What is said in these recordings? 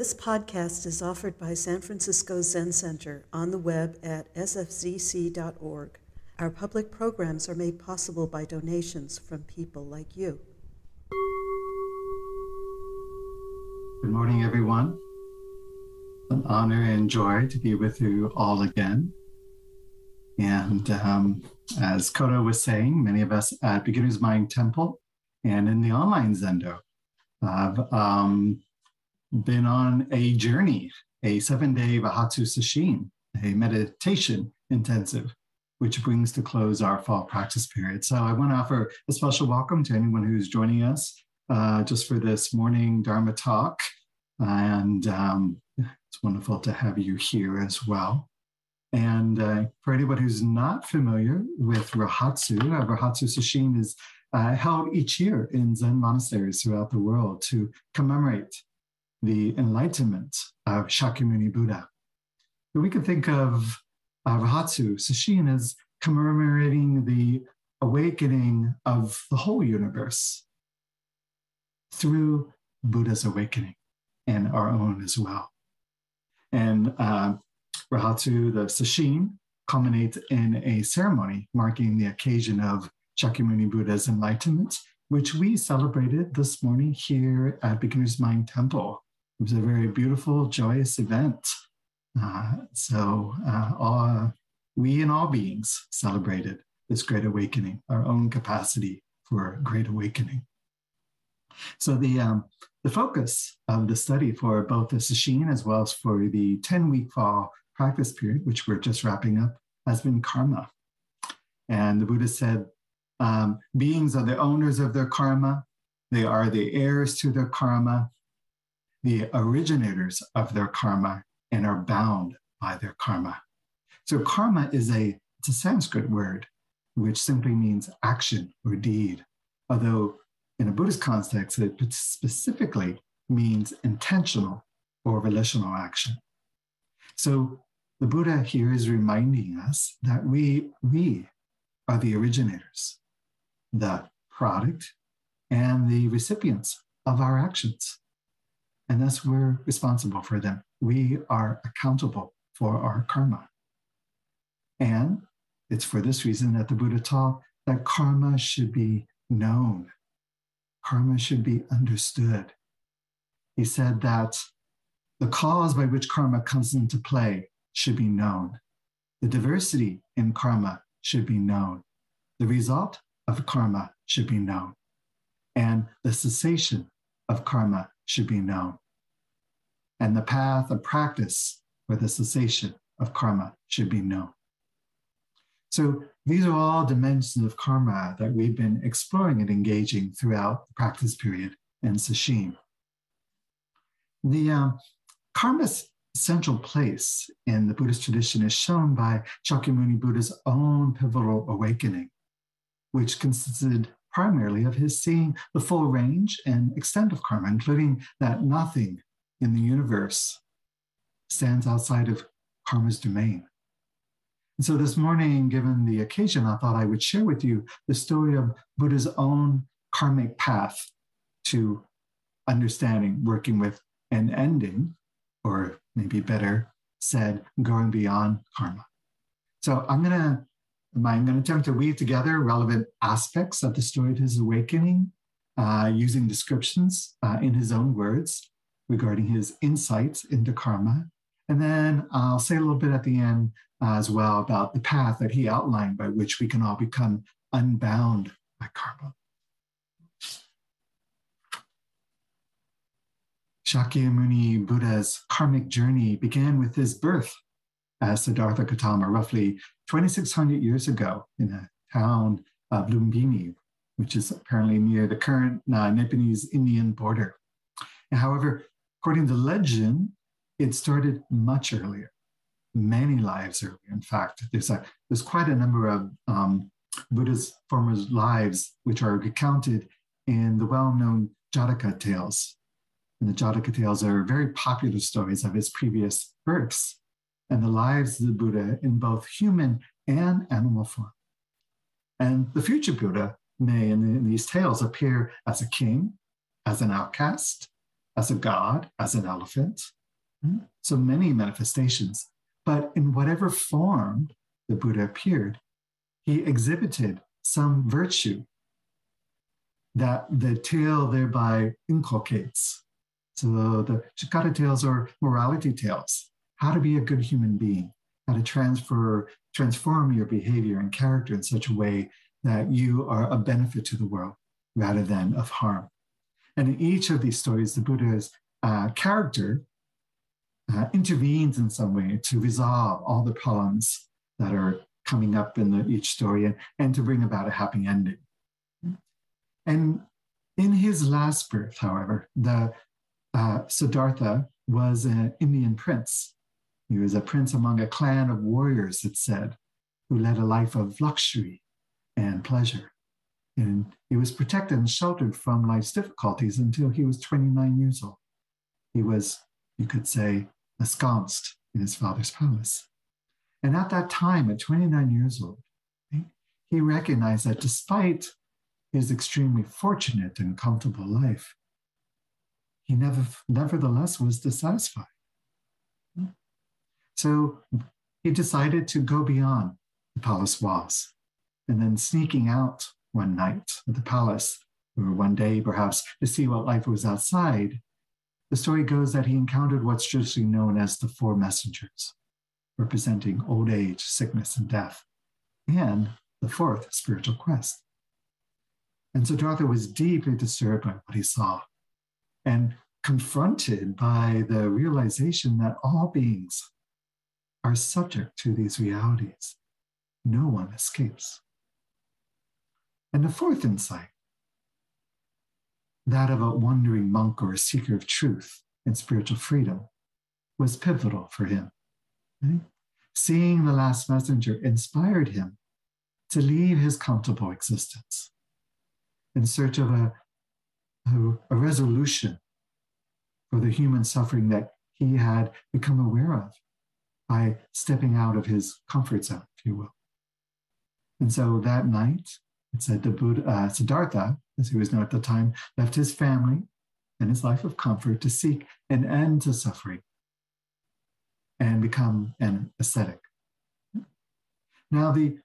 This podcast is offered by San Francisco Zen Center on the web at sfzc.org. Our public programs are made possible by donations from people like you. Good morning, everyone. An honor and joy to be with you all again. And um, as Kodo was saying, many of us at Beginner's Mind Temple and in the online Zendo have um, been on a journey, a seven day Rohatsu Sesshin, a meditation intensive, which brings to close our fall practice period. So I want to offer a special welcome to anyone who's joining us uh, just for this morning Dharma talk. And um, it's wonderful to have you here as well. And uh, for anyone who's not familiar with Rohatsu, uh, Rohatsu Sesshin is uh, held each year in Zen monasteries throughout the world to commemorate the enlightenment of Shakyamuni Buddha. We could think of uh, Rohatsu Sesshin as commemorating the awakening of the whole universe through Buddha's awakening and our own as well. And uh, Rohatsu, the Sesshin, culminates in a ceremony marking the occasion of Shakyamuni Buddha's enlightenment, which we celebrated this morning here at Beginner's Mind Temple. It was a very beautiful, joyous event. Uh, so, uh, all, we and all beings celebrated this great awakening, our own capacity for great awakening. So, the, um, the focus of the study for both the Sesshin as well as for the 10 week fall practice period, which we're just wrapping up, has been karma. And the Buddha said, um, beings are the owners of their karma, they are the heirs to their karma, the originators of their karma and are bound by their karma. So karma is a it's a Sanskrit word which simply means action or deed, although in a Buddhist context it specifically means intentional or volitional action. So the Buddha here is reminding us that we we are the originators, the product, and the recipients of our actions and thus we're responsible for them. We are accountable for our karma. And it's for this reason that the Buddha taught that karma should be known, karma should be understood. He said that the cause by which karma comes into play should be known. The diversity in karma should be known. The result of karma should be known. And the cessation of karma should be known and the path of practice for the cessation of karma should be known. So these are all dimensions of karma that we've been exploring and engaging throughout the practice period and sesshin. The um, karma's central place in the Buddhist tradition is shown by Shakyamuni Buddha's own pivotal awakening, which consisted primarily of his seeing the full range and extent of karma, including that nothing in the universe stands outside of karma's domain. And so this morning, given the occasion, I thought I would share with you the story of Buddha's own karmic path to understanding, working with, and ending, or maybe better said, going beyond karma. So I'm going to I'm going to attempt to weave together relevant aspects of the story of his awakening uh, using descriptions uh, in his own words regarding his insights into karma. And then I'll say a little bit at the end uh, as well about the path that he outlined by which we can all become unbound by karma. Shakyamuni Buddha's karmic journey began with his birth as Siddhartha Gautama roughly 2,600 years ago in a town of Lumbini, which is apparently near the current uh, Nepalese Indian border. However, According to legend, it started much earlier, many lives earlier. In fact, there's, a, there's quite a number of um, Buddha's former lives which are recounted in the well-known Jataka tales. And the Jataka tales are very popular stories of his previous births and the lives of the Buddha in both human and animal form. And the future Buddha may, in, in these tales, appear as a king, as an outcast, as a god, as an elephant. Hmm? So many manifestations. But in whatever form the Buddha appeared, he exhibited some virtue that the tale thereby inculcates. So the Jataka tales are morality tales, how to be a good human being, how to transfer, transform your behavior and character in such a way that you are a benefit to the world rather than of harm. And in each of these stories, the Buddha's uh, character uh, intervenes in some way to resolve all the problems that are coming up in the, each story and, and to bring about a happy ending. And in his last birth, however, the uh, Siddhartha was an Indian prince. He was a prince among a clan of warriors, it said, who led a life of luxury and pleasure. And he was protected and sheltered from life's difficulties until he was 29 years old. He was, you could say, ensconced in his father's palace. And at that time, at 29 years old, he recognized that despite his extremely fortunate and comfortable life, he never, nevertheless was dissatisfied. So he decided to go beyond the palace walls and then sneaking out one night at the palace, or one day perhaps, to see what life was outside, the story goes that he encountered what's traditionally known as the four messengers, representing old age, sickness, and death, and the fourth spiritual quest. And Siddhartha was deeply disturbed by what he saw and confronted by the realization that all beings are subject to these realities. No one escapes. And the fourth insight, that of a wandering monk or a seeker of truth and spiritual freedom, was pivotal for him. Right? Seeing the last messenger inspired him to leave his comfortable existence in search of a, a, a resolution for the human suffering that he had become aware of by stepping out of his comfort zone, if you will. And so that night, it said the Buddha, uh, Siddhartha, as he was known at the time, left his family and his life of comfort to seek an end to suffering and become an ascetic. Now, the,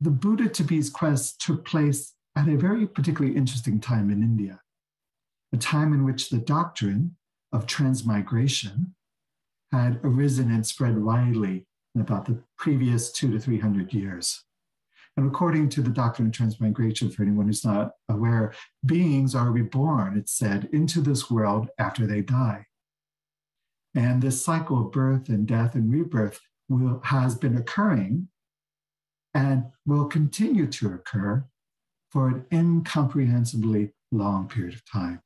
the Buddha to be's quest took place at a very particularly interesting time in India, a time in which the doctrine of transmigration had arisen and spread widely in about the previous two to 300 years. And according to the doctrine of transmigration, for anyone who's not aware, beings are reborn, it's said, into this world after they die. And this cycle of birth and death and rebirth will, has been occurring and will continue to occur for an incomprehensibly long period of time.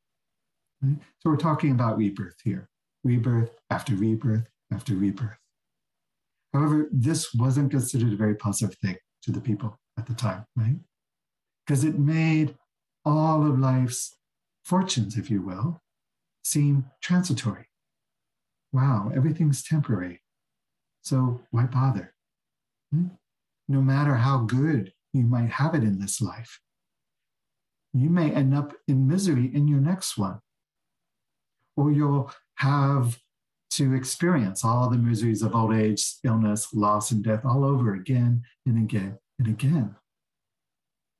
So we're talking about rebirth here rebirth after rebirth after rebirth. However, this wasn't considered a very positive thing to the people at the time, right? Because it made all of life's fortunes, if you will, seem transitory. Wow, everything's temporary. So why bother? Hmm? No matter how good you might have it in this life, you may end up in misery in your next one. Or you'll have to experience all the miseries of old age, illness, loss, and death all over again and again and again.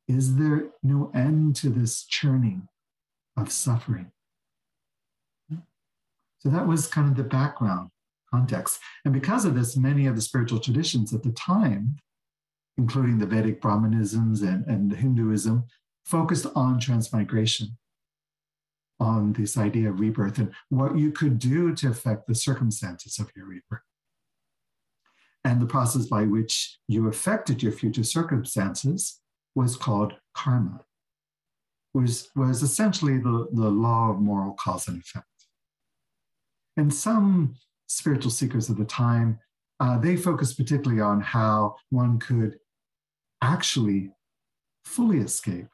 Is there no end to this churning of suffering? So that was kind of the background context. And because of this, many of the spiritual traditions at the time, including the Vedic Brahmanisms and, and Hinduism, focused on transmigration, on this idea of rebirth and what you could do to affect the circumstances of your rebirth. And the process by which you affected your future circumstances was called karma, was, was essentially the, the law of moral cause and effect. And some spiritual seekers of the time, uh, they focused particularly on how one could actually fully escape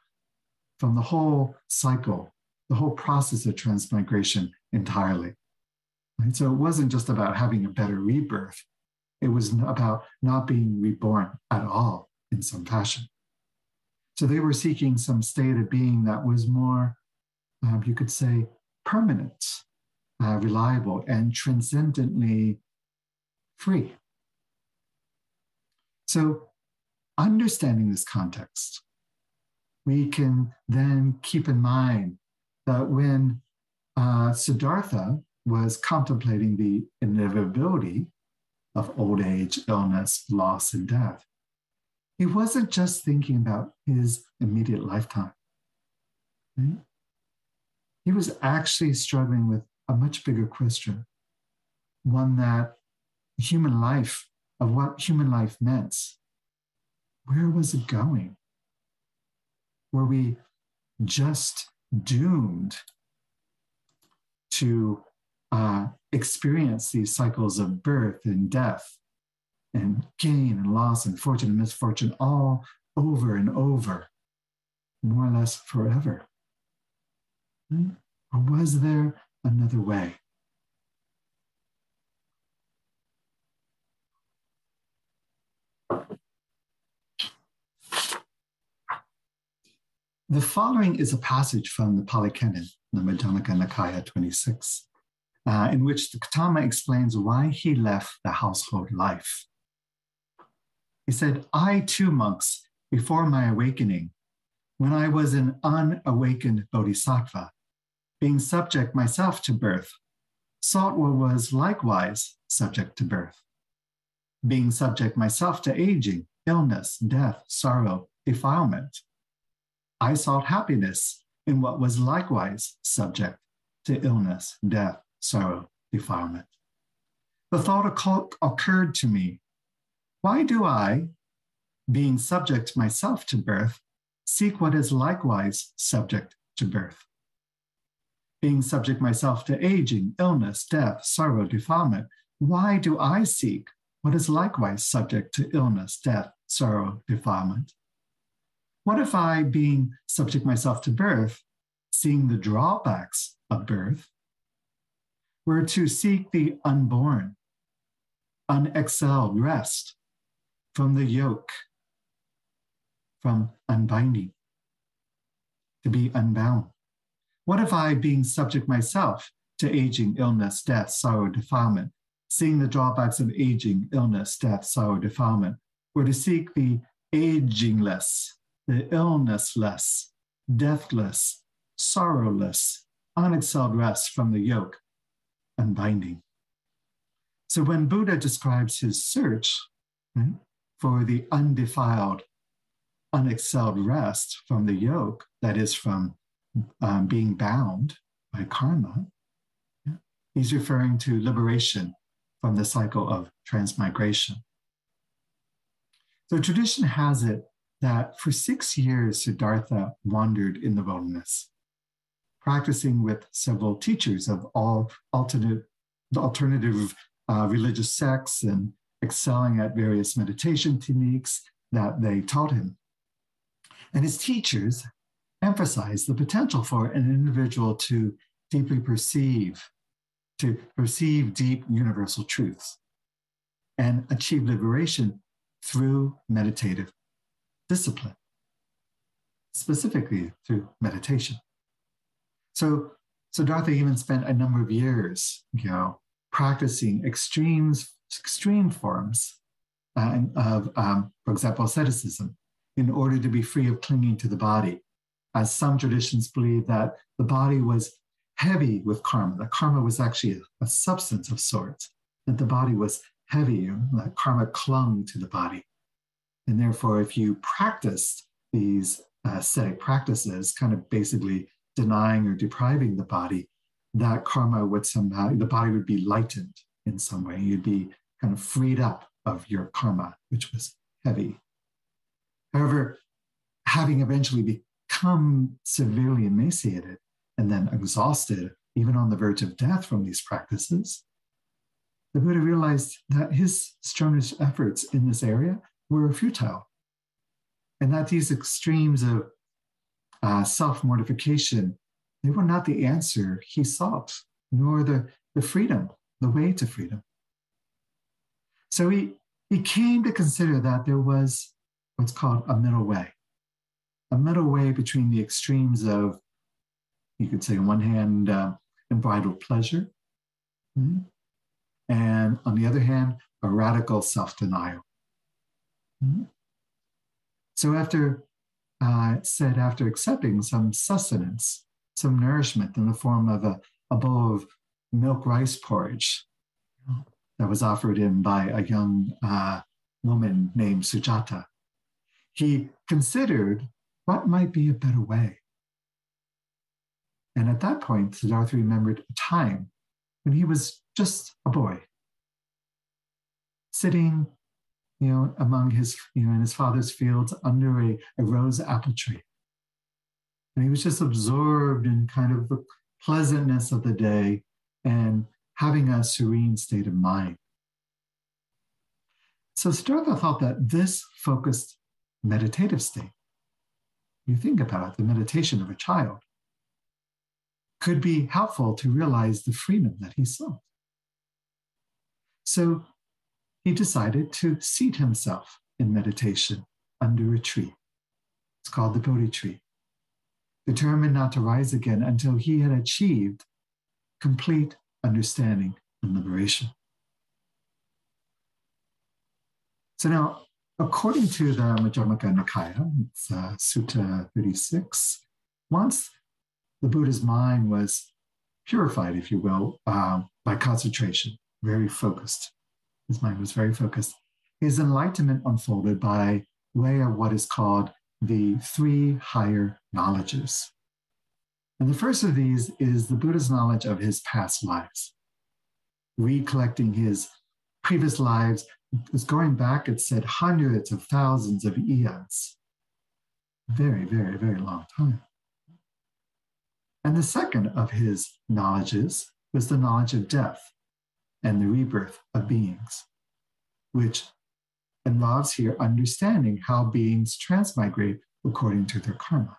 from the whole cycle, the whole process of transmigration entirely. Right? So it wasn't just about having a better rebirth, it was about not being reborn at all in some fashion. So they were seeking some state of being that was more, um, you could say, permanent uh, reliable, and transcendently free. So, understanding this context, we can then keep in mind that when uh, Siddhartha was contemplating the inevitability of old age, illness, loss, and death, he wasn't just thinking about his immediate lifetime. Right? He was actually struggling with a much bigger question, one that human life, of what human life meant. Where was it going? Were we just doomed to uh, experience these cycles of birth and death and gain and loss and fortune and misfortune all over and over, more or less forever? Hmm? Or was there another way? The following is a passage from the Pali Canon, the Majjhima Nikaya 26, uh, in which the Gautama explains why he left the household life. He said, I too, monks, before my awakening, when I was an unawakened bodhisattva, being subject myself to birth, sought what was likewise subject to birth. Being subject myself to aging, illness, death, sorrow, defilement, I sought happiness in what was likewise subject to illness, death, sorrow, defilement. The thought occurred to me why do I, being subject myself to birth, seek what is likewise subject to birth? Being subject myself to aging, illness, death, sorrow, defilement, why do I seek what is likewise subject to illness, death, sorrow, defilement? What if I, being subject myself to birth, seeing the drawbacks of birth, were to seek the unborn, unexcelled rest from the yoke, from unbinding, to be unbound? What if I, being subject myself to aging, illness, death, sorrow, defilement, seeing the drawbacks of aging, illness, death, sorrow, defilement, were to seek the agingless, the illnessless, deathless, sorrowless, unexcelled rest from the yoke, unbinding. So when Buddha describes his search right, for the undefiled, unexcelled rest from the yoke, that is, from um, being bound by karma, yeah, he's referring to liberation from the cycle of transmigration. So tradition has it that for six years, Siddhartha wandered in the wilderness, practicing with several teachers of all alternate, alternative uh, religious sects and excelling at various meditation techniques that they taught him. And his teachers emphasized the potential for an individual to deeply perceive, to perceive deep universal truths and achieve liberation through meditative discipline, specifically through meditation. So Siddhartha even spent a number of years, you know, practicing extremes, extreme forms uh, of, um, for example, asceticism, in order to be free of clinging to the body. As some traditions believe that the body was heavy with karma, that karma was actually a, a substance of sorts, that the body was heavy, that karma clung to the body. And therefore, if you practiced these ascetic practices, kind of basically denying or depriving the body, that karma would somehow, the body would be lightened in some way. You'd be kind of freed up of your karma, which was heavy. However, having eventually become severely emaciated and then exhausted, even on the verge of death from these practices, the Buddha realized that his strongest efforts in this area were futile. And that these extremes of uh, self mortification, they were not the answer he sought, nor the, the freedom, the way to freedom. So he, he came to consider that there was what's called a middle way, a middle way between the extremes of, you could say, on one hand, uh, unbridled pleasure, Mm-hmm. And on the other hand, a radical self denial. Mm-hmm. So, after uh, said, after accepting some sustenance, some nourishment in the form of a, a bowl of milk rice porridge that was offered him by a young uh, woman named Sujata, he considered what might be a better way. And at that point, Siddhartha remembered a time when he was just a boy, sitting, you know, among his, you know, in his father's fields under a, a rose apple tree. And he was just absorbed in kind of the pleasantness of the day and having a serene state of mind. So Siddhartha thought that this focused meditative state, you think about it, the meditation of a child, could be helpful to realize the freedom that he sought. So he decided to seat himself in meditation under a tree. It's called the Bodhi tree, determined not to rise again until he had achieved complete understanding and liberation. So now, according to the Majjhimaka Nikaya, it's uh, Sutta 36, once the Buddha's mind was purified, if you will, uh, by concentration, very focused. His mind was very focused. His enlightenment unfolded by way of what is called the three higher knowledges. And the first of these is the Buddha's knowledge of his past lives, recollecting his previous lives, was going back, it said hundreds of thousands of eons. Very, very, very long time. And the second of his knowledges was the knowledge of death and the rebirth of beings, which involves here understanding how beings transmigrate according to their karma.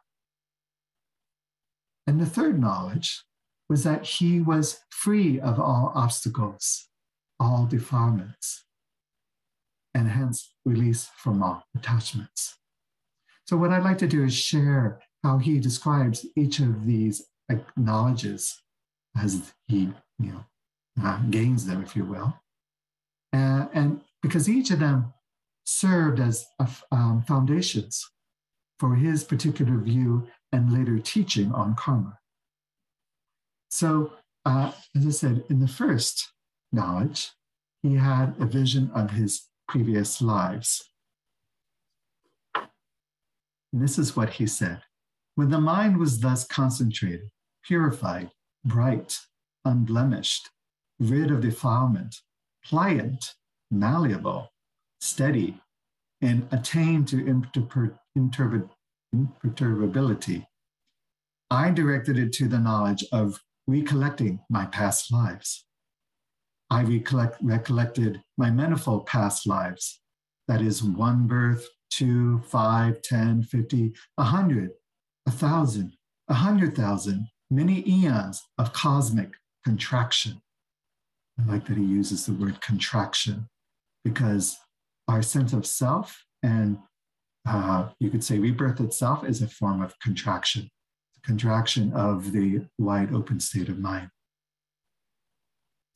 And the third knowledge was that he was free of all obstacles, all defilements, and hence released from all attachments. So, what I'd like to do is share how he describes each of these acknowledges as he you know uh, gains them, if you will, uh, and because each of them served as um, foundations for his particular view and later teaching on karma. So, uh, as I said, in the first knowledge, he had a vision of his previous lives. And this is what he said When the mind was thus concentrated, purified, bright, unblemished, rid of defilement, pliant, malleable, steady, and attain to imperturbability. I directed it to the knowledge of recollecting my past lives. I recollect, recollected my manifold past lives. That is one birth, two, five, ten, fifty, a hundred, a thousand, a hundred thousand, many eons of cosmic contraction. I like that he uses the word contraction because our sense of self and uh, you could say rebirth itself is a form of contraction, contraction of the wide open state of mind.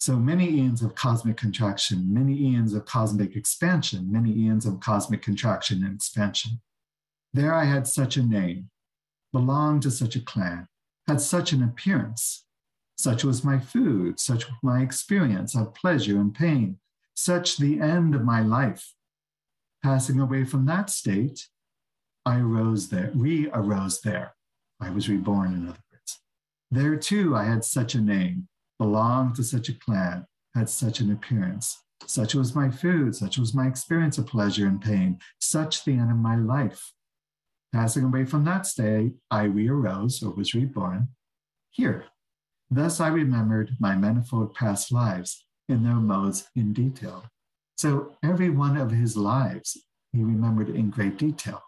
So many eons of cosmic contraction, many eons of cosmic expansion, many eons of cosmic contraction and expansion. There I had such a name, belonged to such a clan, had such an appearance. Such was my food, such was my experience of pleasure and pain, such the end of my life. Passing away from that state, I arose there, re arose there. I was reborn, in other words. There too, I had such a name, belonged to such a clan, had such an appearance. Such was my food, such was my experience of pleasure and pain, such the end of my life. Passing away from that state, I re arose or was reborn here. Thus I remembered my manifold past lives in their modes in detail. So every one of his lives he remembered in great detail.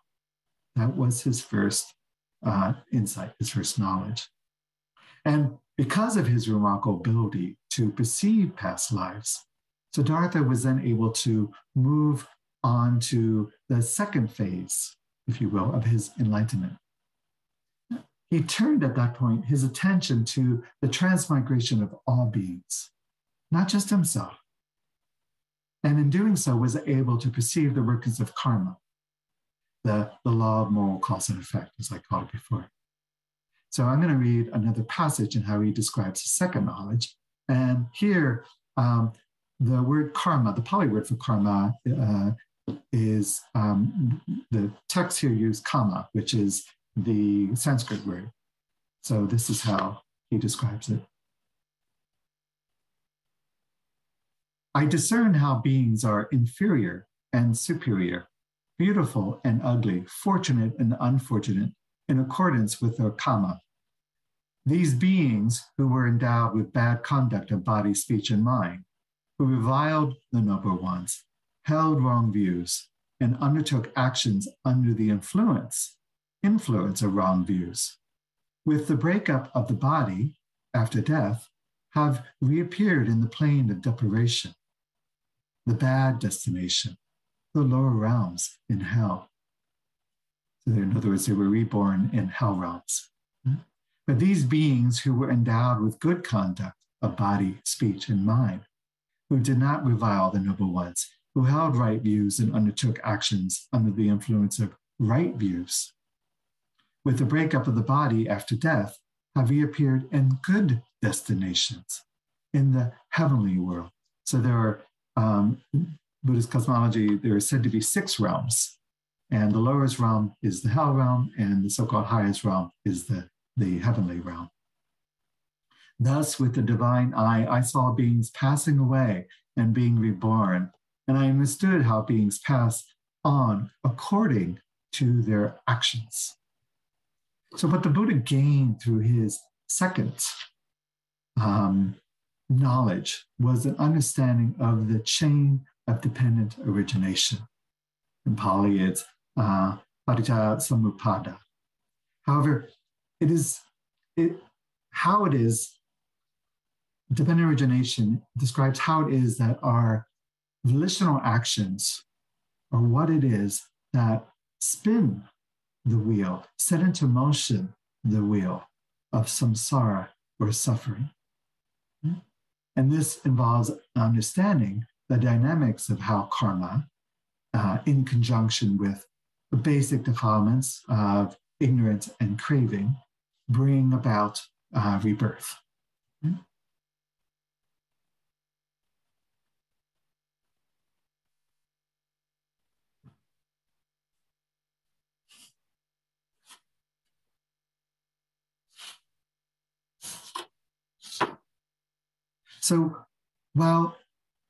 That was his first uh, insight, his first knowledge. And because of his remarkable ability to perceive past lives, Siddhartha was then able to move on to the second phase if you will, of his enlightenment. He turned at that point his attention to the transmigration of all beings, not just himself. And in doing so, was able to perceive the workings of karma, the, the law of moral cause and effect, as I called it before. So I'm going to read another passage in how he describes the second knowledge. And here, um, the word karma, the Pali word for karma, uh, is um, the text here use kamma, which is the Sanskrit word. So this is how he describes it. I discern how beings are inferior and superior, beautiful and ugly, fortunate and unfortunate, in accordance with their kamma. These beings who were endowed with bad conduct of body, speech, and mind, who reviled the noble ones, held wrong views, and undertook actions under the influence, influence of wrong views, with the breakup of the body after death, have reappeared in the plane of deprivation, the bad destination, the lower realms in hell. So in other words, they were reborn in hell realms. Hmm? But these beings who were endowed with good conduct of body, speech, and mind, who did not revile the noble ones, who held right views and undertook actions under the influence of right views, with the breakup of the body after death, have reappeared in good destinations in the heavenly world. So there are, um, Buddhist cosmology, there are said to be six realms. And the lowest realm is the hell realm, and the so called highest realm is the, the heavenly realm. Thus, with the divine eye, I saw beings passing away and being reborn, and I understood how beings pass on according to their actions. So, what the Buddha gained through his second um, knowledge was an understanding of the chain of dependent origination. In Pali, it's uh, samuppada. However, it is it, how it is dependent origination describes how it is that our volitional actions are what it is that spin the wheel, set into motion the wheel of samsara or suffering. And this involves understanding the dynamics of how karma, uh, in conjunction with the basic defilements of ignorance and craving, bring about uh, rebirth. So while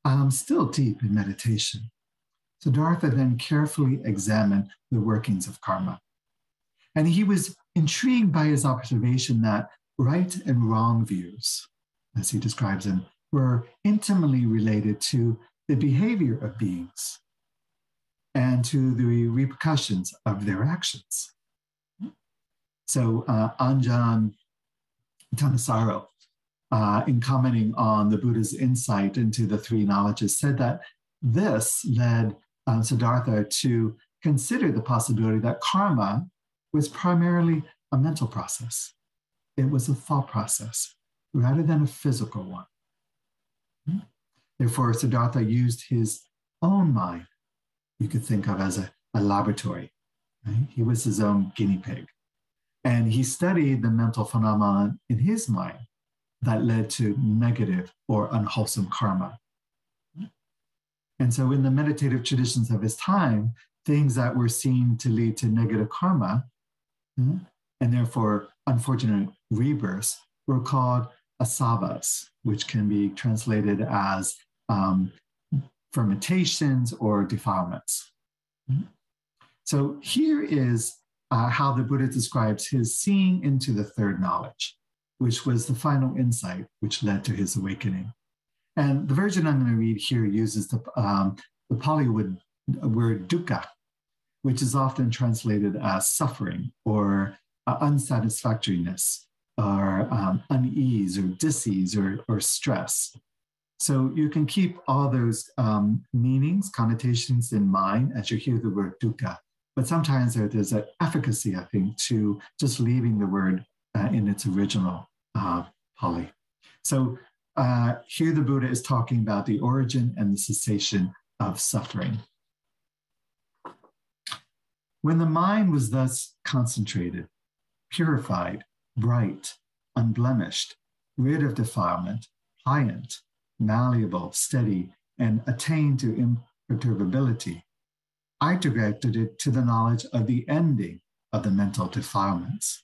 I'm still deep in meditation, Siddhartha then carefully examined the workings of karma. And he was intrigued by his observation that right and wrong views, as he describes them, were intimately related to the behavior of beings and to the repercussions of their actions. So uh, Ajahn Thanissaro uh, in commenting on the Buddha's insight into the three knowledges, said that this led uh, Siddhartha to consider the possibility that karma was primarily a mental process. It was a thought process rather than a physical one. Hmm? Therefore, Siddhartha used his own mind, you could think of as a, a laboratory. Right? He was his own guinea pig. And he studied the mental phenomenon in his mind that led to negative or unwholesome karma. And so, in the meditative traditions of his time, things that were seen to lead to negative karma hmm, and therefore unfortunate rebirths were called asavas, which can be translated as um, fermentations or defilements. Hmm. So, here is uh, how the Buddha describes his seeing into the third knowledge which was the final insight which led to his awakening. And the version I'm going to read here uses the, um, the Pali word, word dukkha, which is often translated as suffering or uh, unsatisfactoriness or um, unease or disease or, or stress. So you can keep all those um, meanings, connotations in mind as you hear the word dukkha. But sometimes there, there's an efficacy, I think, to just leaving the word uh, in its original uh, Pali. So uh, here the Buddha is talking about the origin and the cessation of suffering. When the mind was thus concentrated, purified, bright, unblemished, rid of defilement, pliant, malleable, steady, and attained to imperturbability, I directed it to the knowledge of the ending of the mental defilements.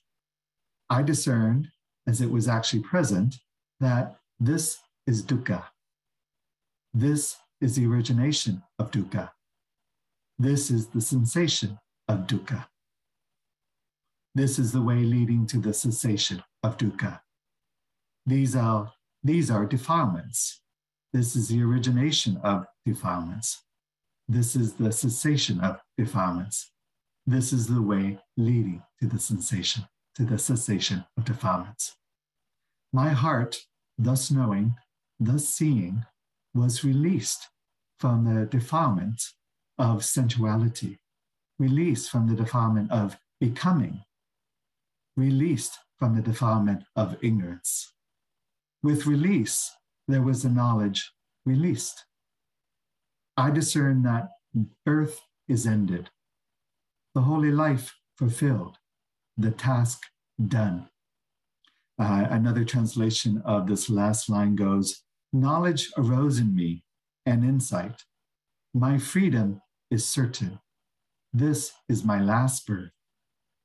I discerned, as it was actually present, that this is dukkha. This is the origination of dukkha. This is the sensation of dukkha. This is the way leading to the cessation of dukkha. These are, these are defilements. This is the origination of defilements. This is the cessation of defilements. This is the way leading to the sensation, to the cessation of defilements. My heart, thus knowing, thus seeing, was released from the defilement of sensuality, released from the defilement of becoming, released from the defilement of ignorance. With release, there was a knowledge released. I discern that birth is ended, the holy life fulfilled, the task done. Uh, another translation of this last line goes Knowledge arose in me and insight. My freedom is certain. This is my last birth.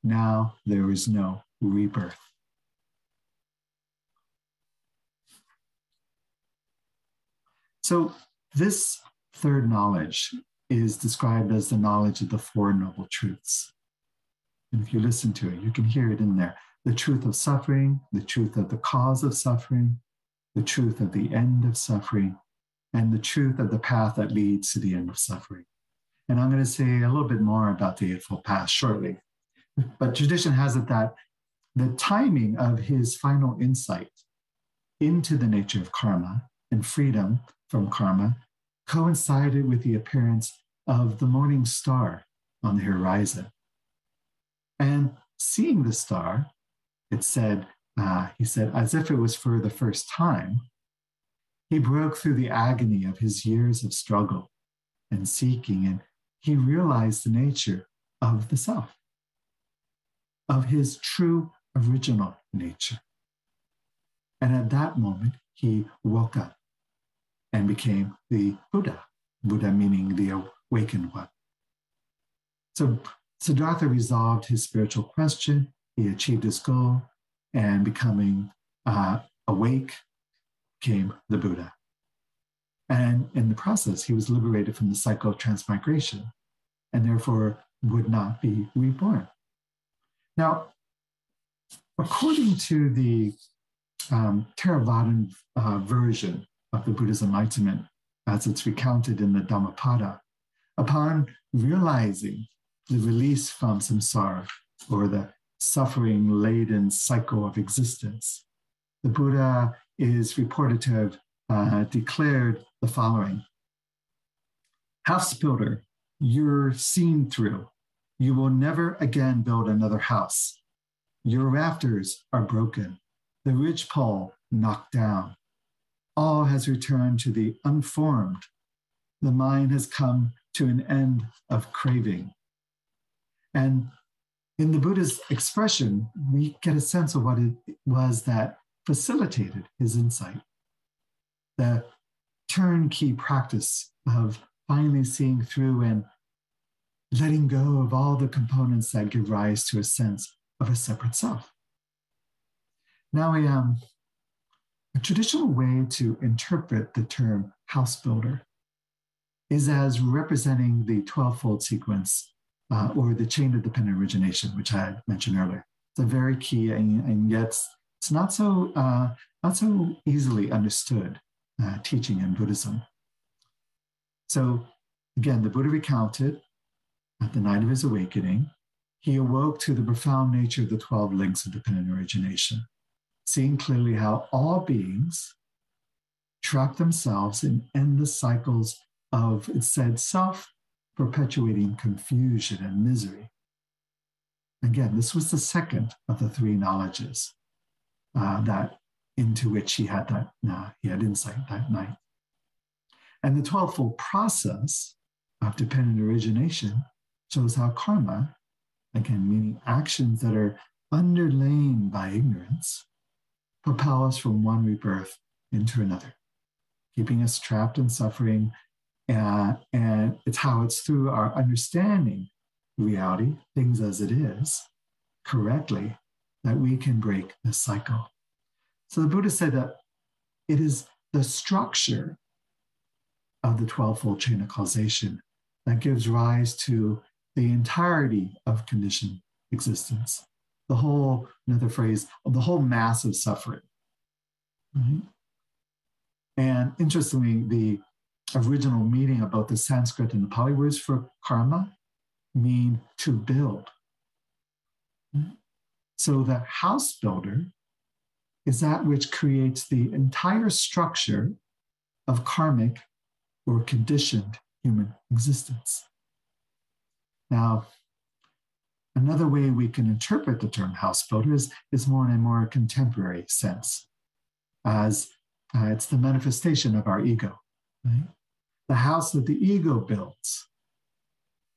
Now there is no rebirth. So, this third knowledge is described as the knowledge of the Four Noble Truths. And if you listen to it, you can hear it in there the truth of suffering, the truth of the cause of suffering, the truth of the end of suffering, and the truth of the path that leads to the end of suffering. And I'm going to say a little bit more about the Eightfold Path shortly. But tradition has it that the timing of his final insight into the nature of karma and freedom from karma coincided with the appearance of the morning star on the horizon. And seeing the star, it said, uh, he said, as if it was for the first time, he broke through the agony of his years of struggle and seeking, and he realized the nature of the self, of his true original nature. And at that moment, he woke up and became the Buddha, Buddha meaning the awakened one. So Siddhartha resolved his spiritual question, he achieved his goal, and becoming uh, awake came the Buddha. And in the process, he was liberated from the cycle of transmigration and therefore would not be reborn. Now, according to the um, Theravadan uh, version of the Buddha's enlightenment, as it's recounted in the Dhammapada, upon realizing the release from samsara or the suffering laden cycle of existence, the Buddha is reported to have uh, declared the following House builder, you're seen through. You will never again build another house. Your rafters are broken, the ridgepole knocked down. All has returned to the unformed. The mind has come to an end of craving. And in the Buddha's expression, we get a sense of what it was that facilitated his insight. The turnkey practice of finally seeing through and letting go of all the components that give rise to a sense of a separate self. Now, a, um, a traditional way to interpret the term house builder is as representing the 12 fold sequence uh, or the chain of dependent origination, which I mentioned earlier. It's a very key and, and yet it's not so, uh, not so easily understood uh, teaching in Buddhism. So again, the Buddha recounted at the night of his awakening, he awoke to the profound nature of the 12 links of dependent origination, seeing clearly how all beings trap themselves in endless cycles of, it said, self perpetuating confusion and misery. Again, this was the second of the three knowledges uh, that into which he had that uh, he had insight that night. And the 12-fold process of dependent origination shows how karma, again, meaning actions that are underlain by ignorance, propel us from one rebirth into another, keeping us trapped in suffering. Uh, and it's how it's through our understanding reality, things as it is, correctly, that we can break the cycle. So the Buddha said that it is the structure of the 12-fold chain of causation that gives rise to the entirety of conditioned existence, the whole, another phrase, the whole mass of suffering. Right? And interestingly, the original meaning about the Sanskrit and the Pali words for karma mean to build. So the house builder is that which creates the entire structure of karmic or conditioned human existence. Now, another way we can interpret the term house builder is, is more in a more contemporary sense, as uh, it's the manifestation of our ego. Right? The house that the ego builds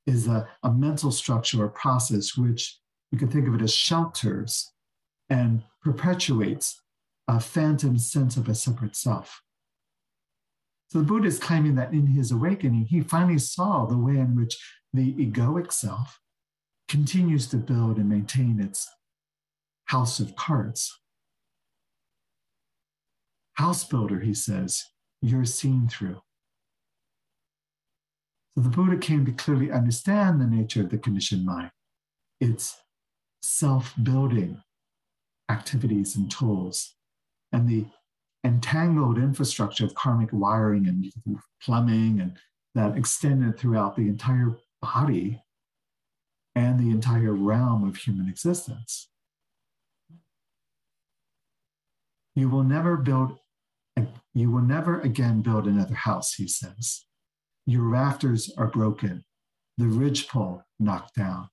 is a, a mental structure or process which you can think of it as shelters and perpetuates a phantom sense of a separate self. So the Buddha is claiming that in his awakening, he finally saw the way in which the egoic self continues to build and maintain its house of cards. House builder, he says, you're seen through. So the Buddha came to clearly understand the nature of the conditioned mind, its self building activities and tools, and the entangled infrastructure of karmic wiring and plumbing and that extended throughout the entire body and the entire realm of human existence. You will never build, you will never again build another house, he says. Your rafters are broken, the ridgepole knocked down.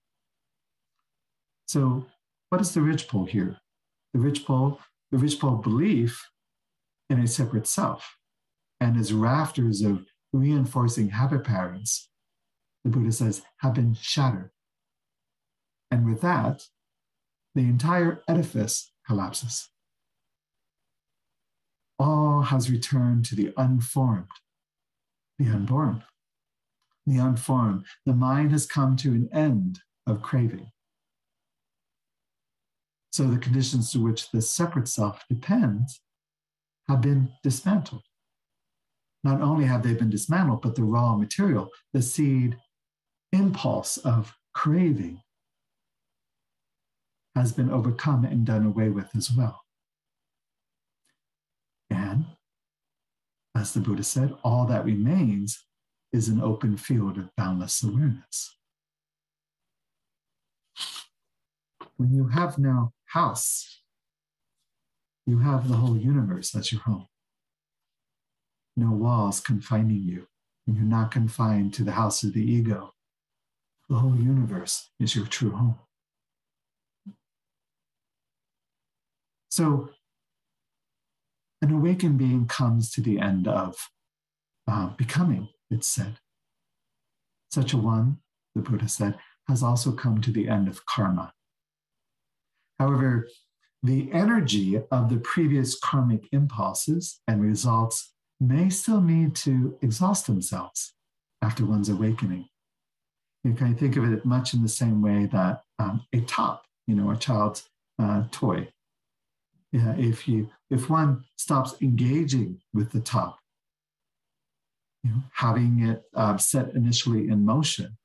So, what is the ridgepole here? The ridgepole, the ridgepole belief in a separate self and its rafters of reinforcing habit patterns, the Buddha says, have been shattered. And with that, the entire edifice collapses. All has returned to the unformed, the unborn. The unformed, the mind has come to an end of craving. So the conditions to which the separate self depends have been dismantled. Not only have they been dismantled, but the raw material, the seed impulse of craving, has been overcome and done away with as well. And as the Buddha said, all that remains is an open field of boundless awareness. When you have now house you have the whole universe as your home. No walls confining you. And you're not confined to the house of the ego. The whole universe is your true home. So, an awakened being comes to the end of uh, becoming, it's said. Such a one, the Buddha said, has also come to the end of karma. However, the energy of the previous karmic impulses and results may still need to exhaust themselves after one's awakening. You can think of it much in the same way that um, a top, you know, a child's uh, toy. Yeah, if you if one stops engaging with the top, you know, having it uh, set initially in motion,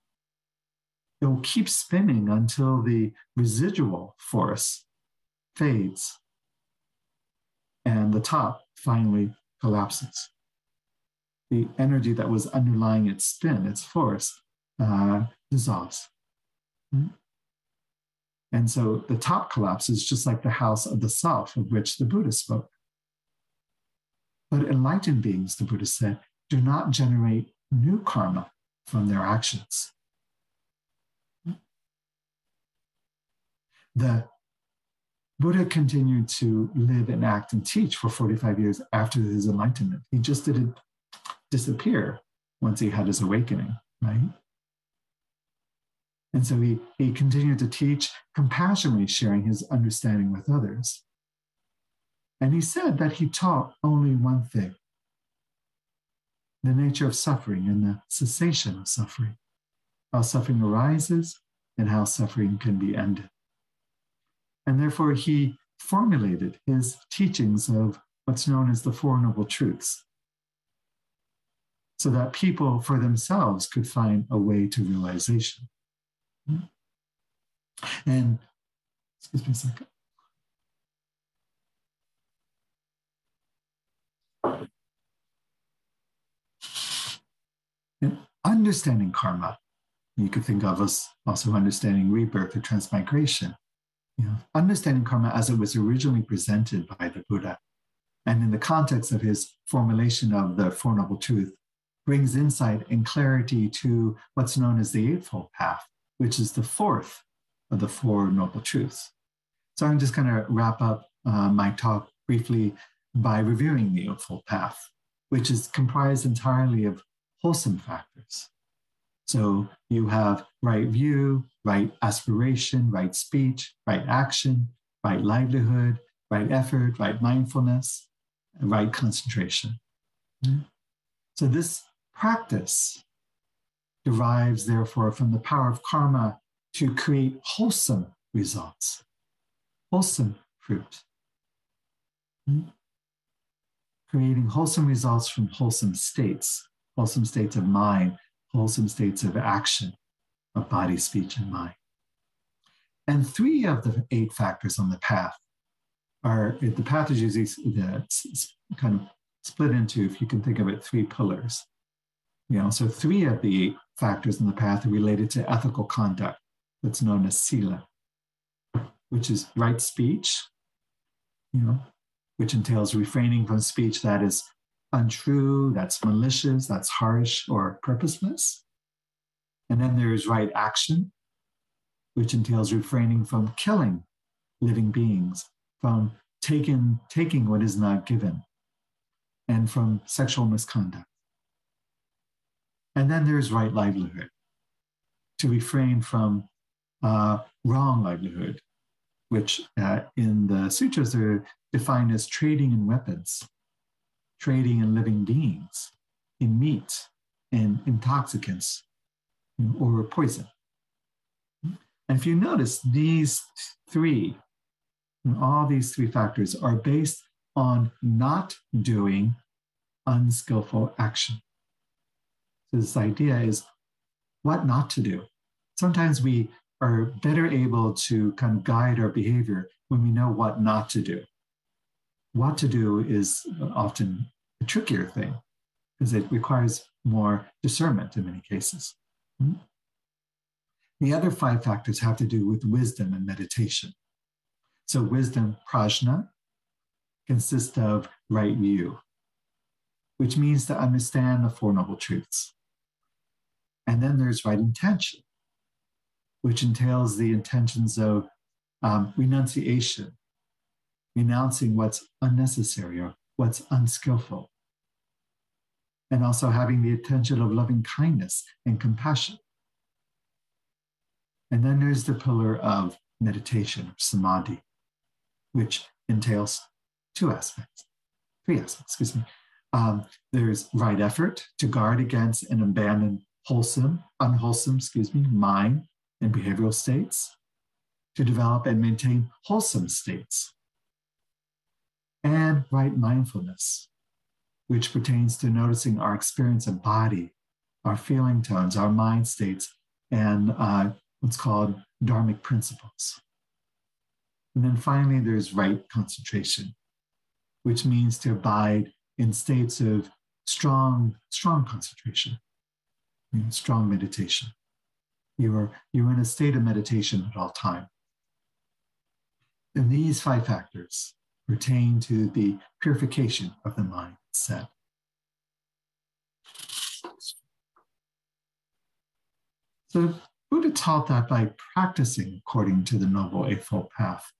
it will keep spinning until the residual force fades and the top finally collapses. The energy that was underlying its spin, its force, uh, dissolves. Hmm? And so the top collapses just like the house of the self of which the Buddha spoke. But enlightened beings, the Buddha said, do not generate new karma from their actions. The Buddha continued to live and act and teach for 45 years after his enlightenment. He just didn't disappear once he had his awakening, right? And so he, he continued to teach, compassionately sharing his understanding with others. And he said that he taught only one thing the nature of suffering and the cessation of suffering, how suffering arises and how suffering can be ended. And therefore, he formulated his teachings of what's known as the Four Noble Truths so that people for themselves could find a way to realization. And, excuse me a second. And understanding karma, you could think of as also understanding rebirth or transmigration. You know, understanding karma as it was originally presented by the Buddha, and in the context of his formulation of the Four Noble Truth, brings insight and clarity to what's known as the Eightfold Path, which is the fourth of the Four Noble Truths. So I'm just going to wrap up uh, my talk briefly by reviewing the Eightfold Path, which is comprised entirely of wholesome factors. So you have right view, right aspiration, right speech, right action, right livelihood, right effort, right mindfulness, right concentration. So this practice derives, therefore, from the power of karma to create wholesome results, wholesome fruit. Hmm? Creating wholesome results from wholesome states, wholesome states of mind, wholesome states of action, of body, speech, and mind. And three of the eight factors on the path are the path is usually kind of split into, if you can think of it, three pillars. You know, so three of the eight factors in the path are related to ethical conduct, that's known as sila, which is right speech, you know, which entails refraining from speech that is untrue, that's malicious, that's harsh or purposeless. And then there's right action, which entails refraining from killing living beings, from taking, taking what is not given, and from sexual misconduct. And then there's right livelihood, to refrain from uh, wrong livelihood, which uh, in the sutras are defined as trading in weapons, trading in living beings, in meat, in intoxicants, or poison. And if you notice, these three, all these three factors are based on not doing unskillful action. So this idea is what not to do. Sometimes we are better able to kind of guide our behavior when we know what not to do. What to do is often a trickier thing because it requires more discernment in many cases. Hmm? The other five factors have to do with wisdom and meditation. So, wisdom, prajna, consists of right view, which means to understand the Four Noble Truths. And then there's right intention, which entails the intentions of um, renunciation, renouncing what's unnecessary or what's unskillful, and also having the intention of loving kindness and compassion. And then there's the pillar of meditation, samadhi, which entails two aspects, three aspects, excuse me. Um, there's right effort to guard against and abandon wholesome, unwholesome, excuse me, mind and behavioral states, to develop and maintain wholesome states, and right mindfulness, which pertains to noticing our experience of body, our feeling tones, our mind states, and uh, what's called dharmic principles. And then finally, there's right concentration, which means to abide in states of strong, strong concentration, you know, strong meditation. You are you're in a state of meditation at all time. And these five factors pertain to the purification of the mind set. So Buddha taught that by practicing according to the Noble Eightfold Path,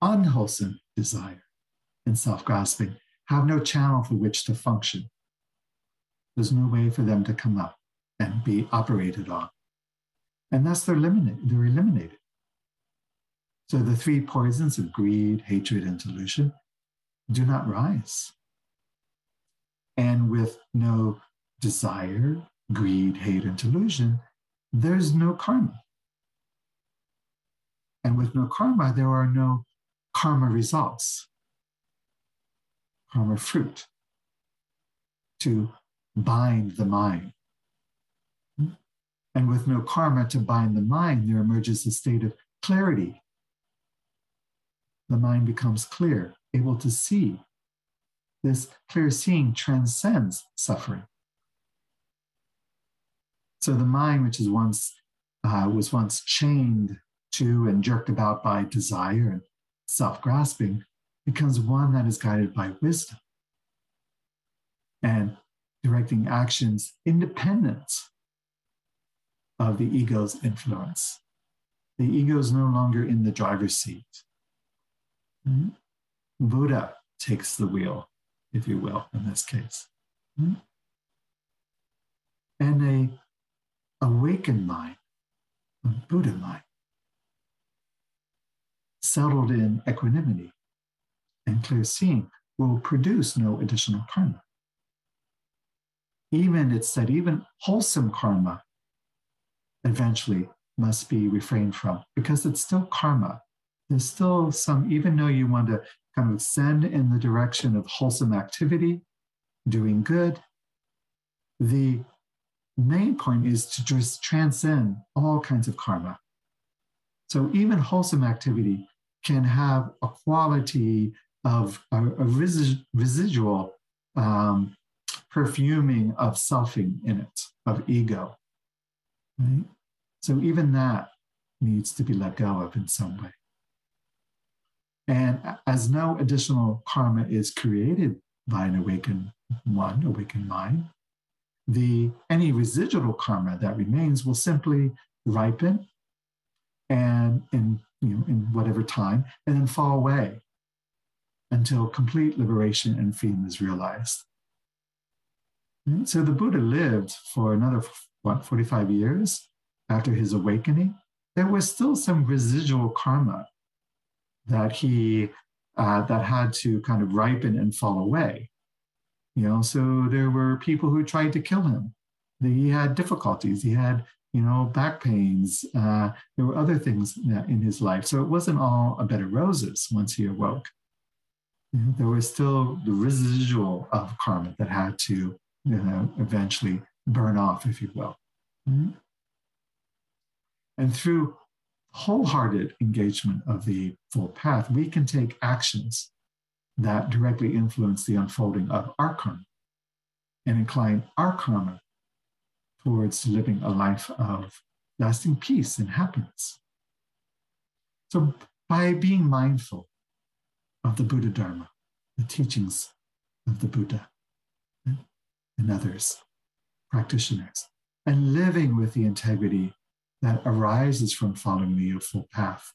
unwholesome desire and self grasping have no channel for which to function. There's no way for them to come up and be operated on. And thus they're eliminated. They're eliminated. So the three poisons of greed, hatred, and delusion do not rise. And with no desire, greed, hate, and delusion, there's no karma. And with no karma, there are no karma results, karma fruit to bind the mind. And with no karma to bind the mind, there emerges a state of clarity. The mind becomes clear, able to see. This clear seeing transcends suffering. So the mind, which is once uh, was once chained to and jerked about by desire and self-grasping, becomes one that is guided by wisdom and directing actions independent of the ego's influence. The ego is no longer in the driver's seat. Mm-hmm. Buddha takes the wheel, if you will, in this case. Mm-hmm. And a awakened mind, a Buddha mind, settled in equanimity and clear seeing will produce no additional karma. Even, it's said, even wholesome karma eventually must be refrained from because it's still karma. There's still some, even though you want to kind of send in the direction of wholesome activity, doing good, the main point is to just transcend all kinds of karma. So even wholesome activity can have a quality of a, a resi- residual um, perfuming of selfing in it, of ego. Right? So even that needs to be let go of in some way. And as no additional karma is created by an awakened one, awakened mind, the any residual karma that remains will simply ripen and in you know in whatever time and then fall away until complete liberation and freedom is realized. Hmm? So the Buddha lived for another what 45 years after his awakening, there was still some residual karma that he uh, that had to kind of ripen and fall away. You know, so there were people who tried to kill him. He had difficulties. He had, you know, back pains. Uh, there were other things in his life. So it wasn't all a bed of roses once he awoke. You know, there was still the residual of karma that had to you know, eventually burn off, if you will. Mm-hmm. And through wholehearted engagement of the full path, we can take actions that directly influence the unfolding of our karma and incline our karma towards living a life of lasting peace and happiness. So, by being mindful of the Buddha Dharma, the teachings of the Buddha and others, practitioners, and living with the integrity that arises from following the Eightfold Path,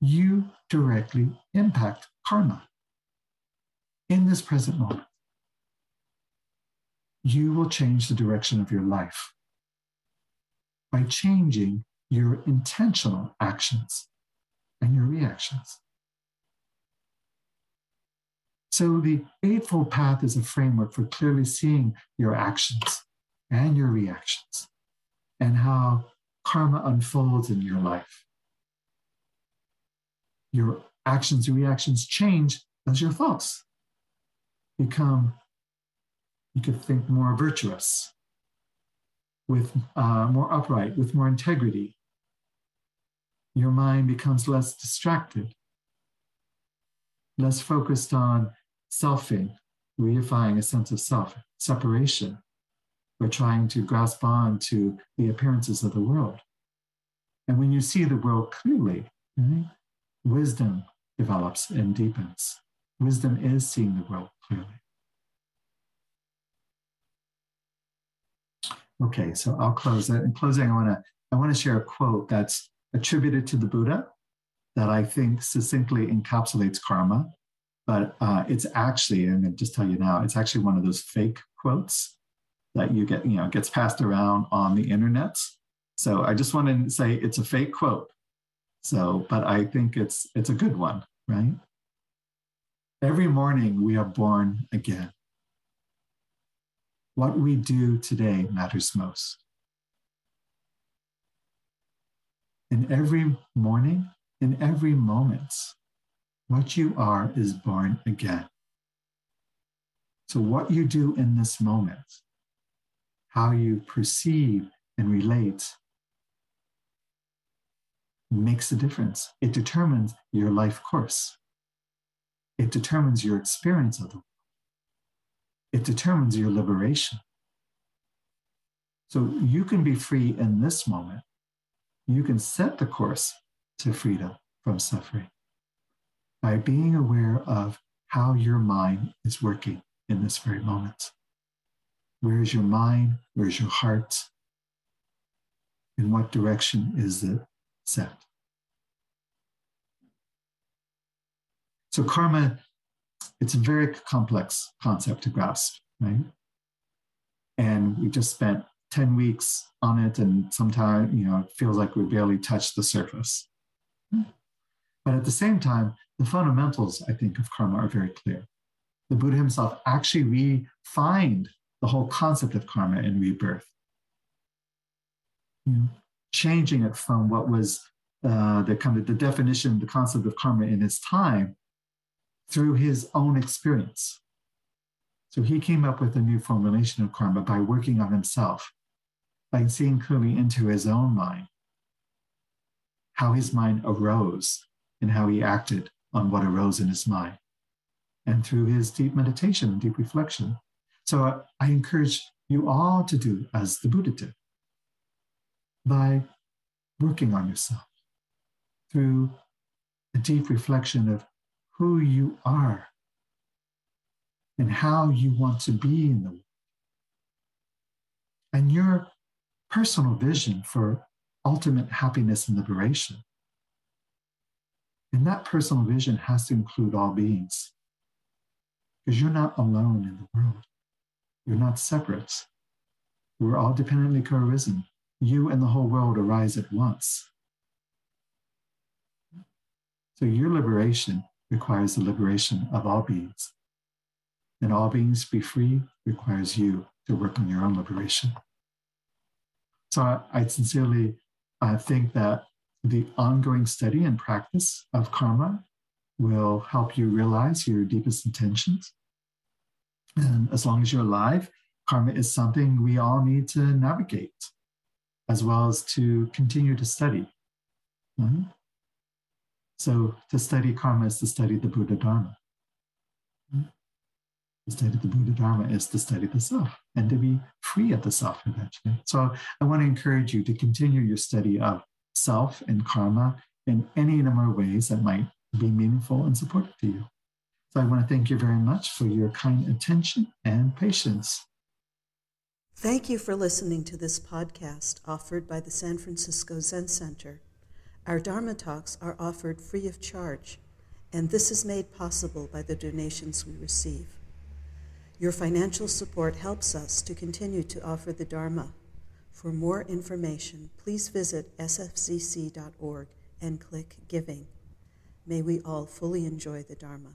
you directly impact karma in this present moment. You will change the direction of your life by changing your intentional actions and your reactions. So, the Eightfold Path is a framework for clearly seeing your actions and your reactions and how karma unfolds in your life. Your actions and reactions change as your thoughts become, you could think, more virtuous, with uh, more upright, with more integrity. Your mind becomes less distracted, less focused on selfing, reifying a sense of self, separation, we're trying to grasp on to the appearances of the world. And when you see the world clearly, wisdom develops and deepens. Wisdom is seeing the world clearly. Okay, so I'll close it. In closing, I want to I want to share a quote that's attributed to the Buddha that I think succinctly encapsulates karma, but uh, it's actually, I'm going to just tell you now, it's actually one of those fake quotes that you get, you know, gets passed around on the internet. So I just want to say it's a fake quote. So, but I think it's it's a good one, right? Every morning we are born again. What we do today matters most. In every morning, in every moment, what you are is born again. So, what you do in this moment, how you perceive and relate, makes a difference. It determines your life course, it determines your experience of the world, it determines your liberation. So, you can be free in this moment. You can set the course to freedom from suffering by being aware of how your mind is working in this very moment. Where is your mind? Where's your heart? In what direction is it set? So, karma, it's a very complex concept to grasp, right? And we just spent 10 weeks on it, and sometimes, you know, it feels like we barely touched the surface. But at the same time, the fundamentals, I think, of karma are very clear. The Buddha himself actually refined the whole concept of karma and rebirth, you know, changing it from what was uh, the kind of the definition, the concept of karma in his time, through his own experience. So he came up with a new formulation of karma by working on himself, by seeing clearly into his own mind, how his mind arose and how he acted on what arose in his mind. And through his deep meditation and deep reflection. So I encourage you all to do as the Buddha did by working on yourself through a deep reflection of who you are and how you want to be in the world. And your personal vision for ultimate happiness and liberation. And that personal vision has to include all beings. Because you're not alone in the world. You're not separate. We're all dependently co arisen. You and the whole world arise at once. So your liberation requires the liberation of all beings. And all beings be free requires you to work on your own liberation. So I, I sincerely uh, think that the ongoing study and practice of karma will help you realize your deepest intentions. And as long as you're alive, karma is something we all need to navigate, as well as to continue to study. Mm-hmm. So, to study karma is to study the Buddha Dharma. Mm-hmm. To study the Buddha Dharma is to study the self and to be free of the self eventually. So, I want to encourage you to continue your study of self and karma in any number of ways that might be meaningful and supportive to you. So I want to thank you very much for your kind attention and patience. Thank you for listening to this podcast offered by the San Francisco Zen Center. Our Dharma talks are offered free of charge, and this is made possible by the donations we receive. Your financial support helps us to continue to offer the Dharma for more information, please visit sfzc.org and click Giving. May we all fully enjoy the Dharma.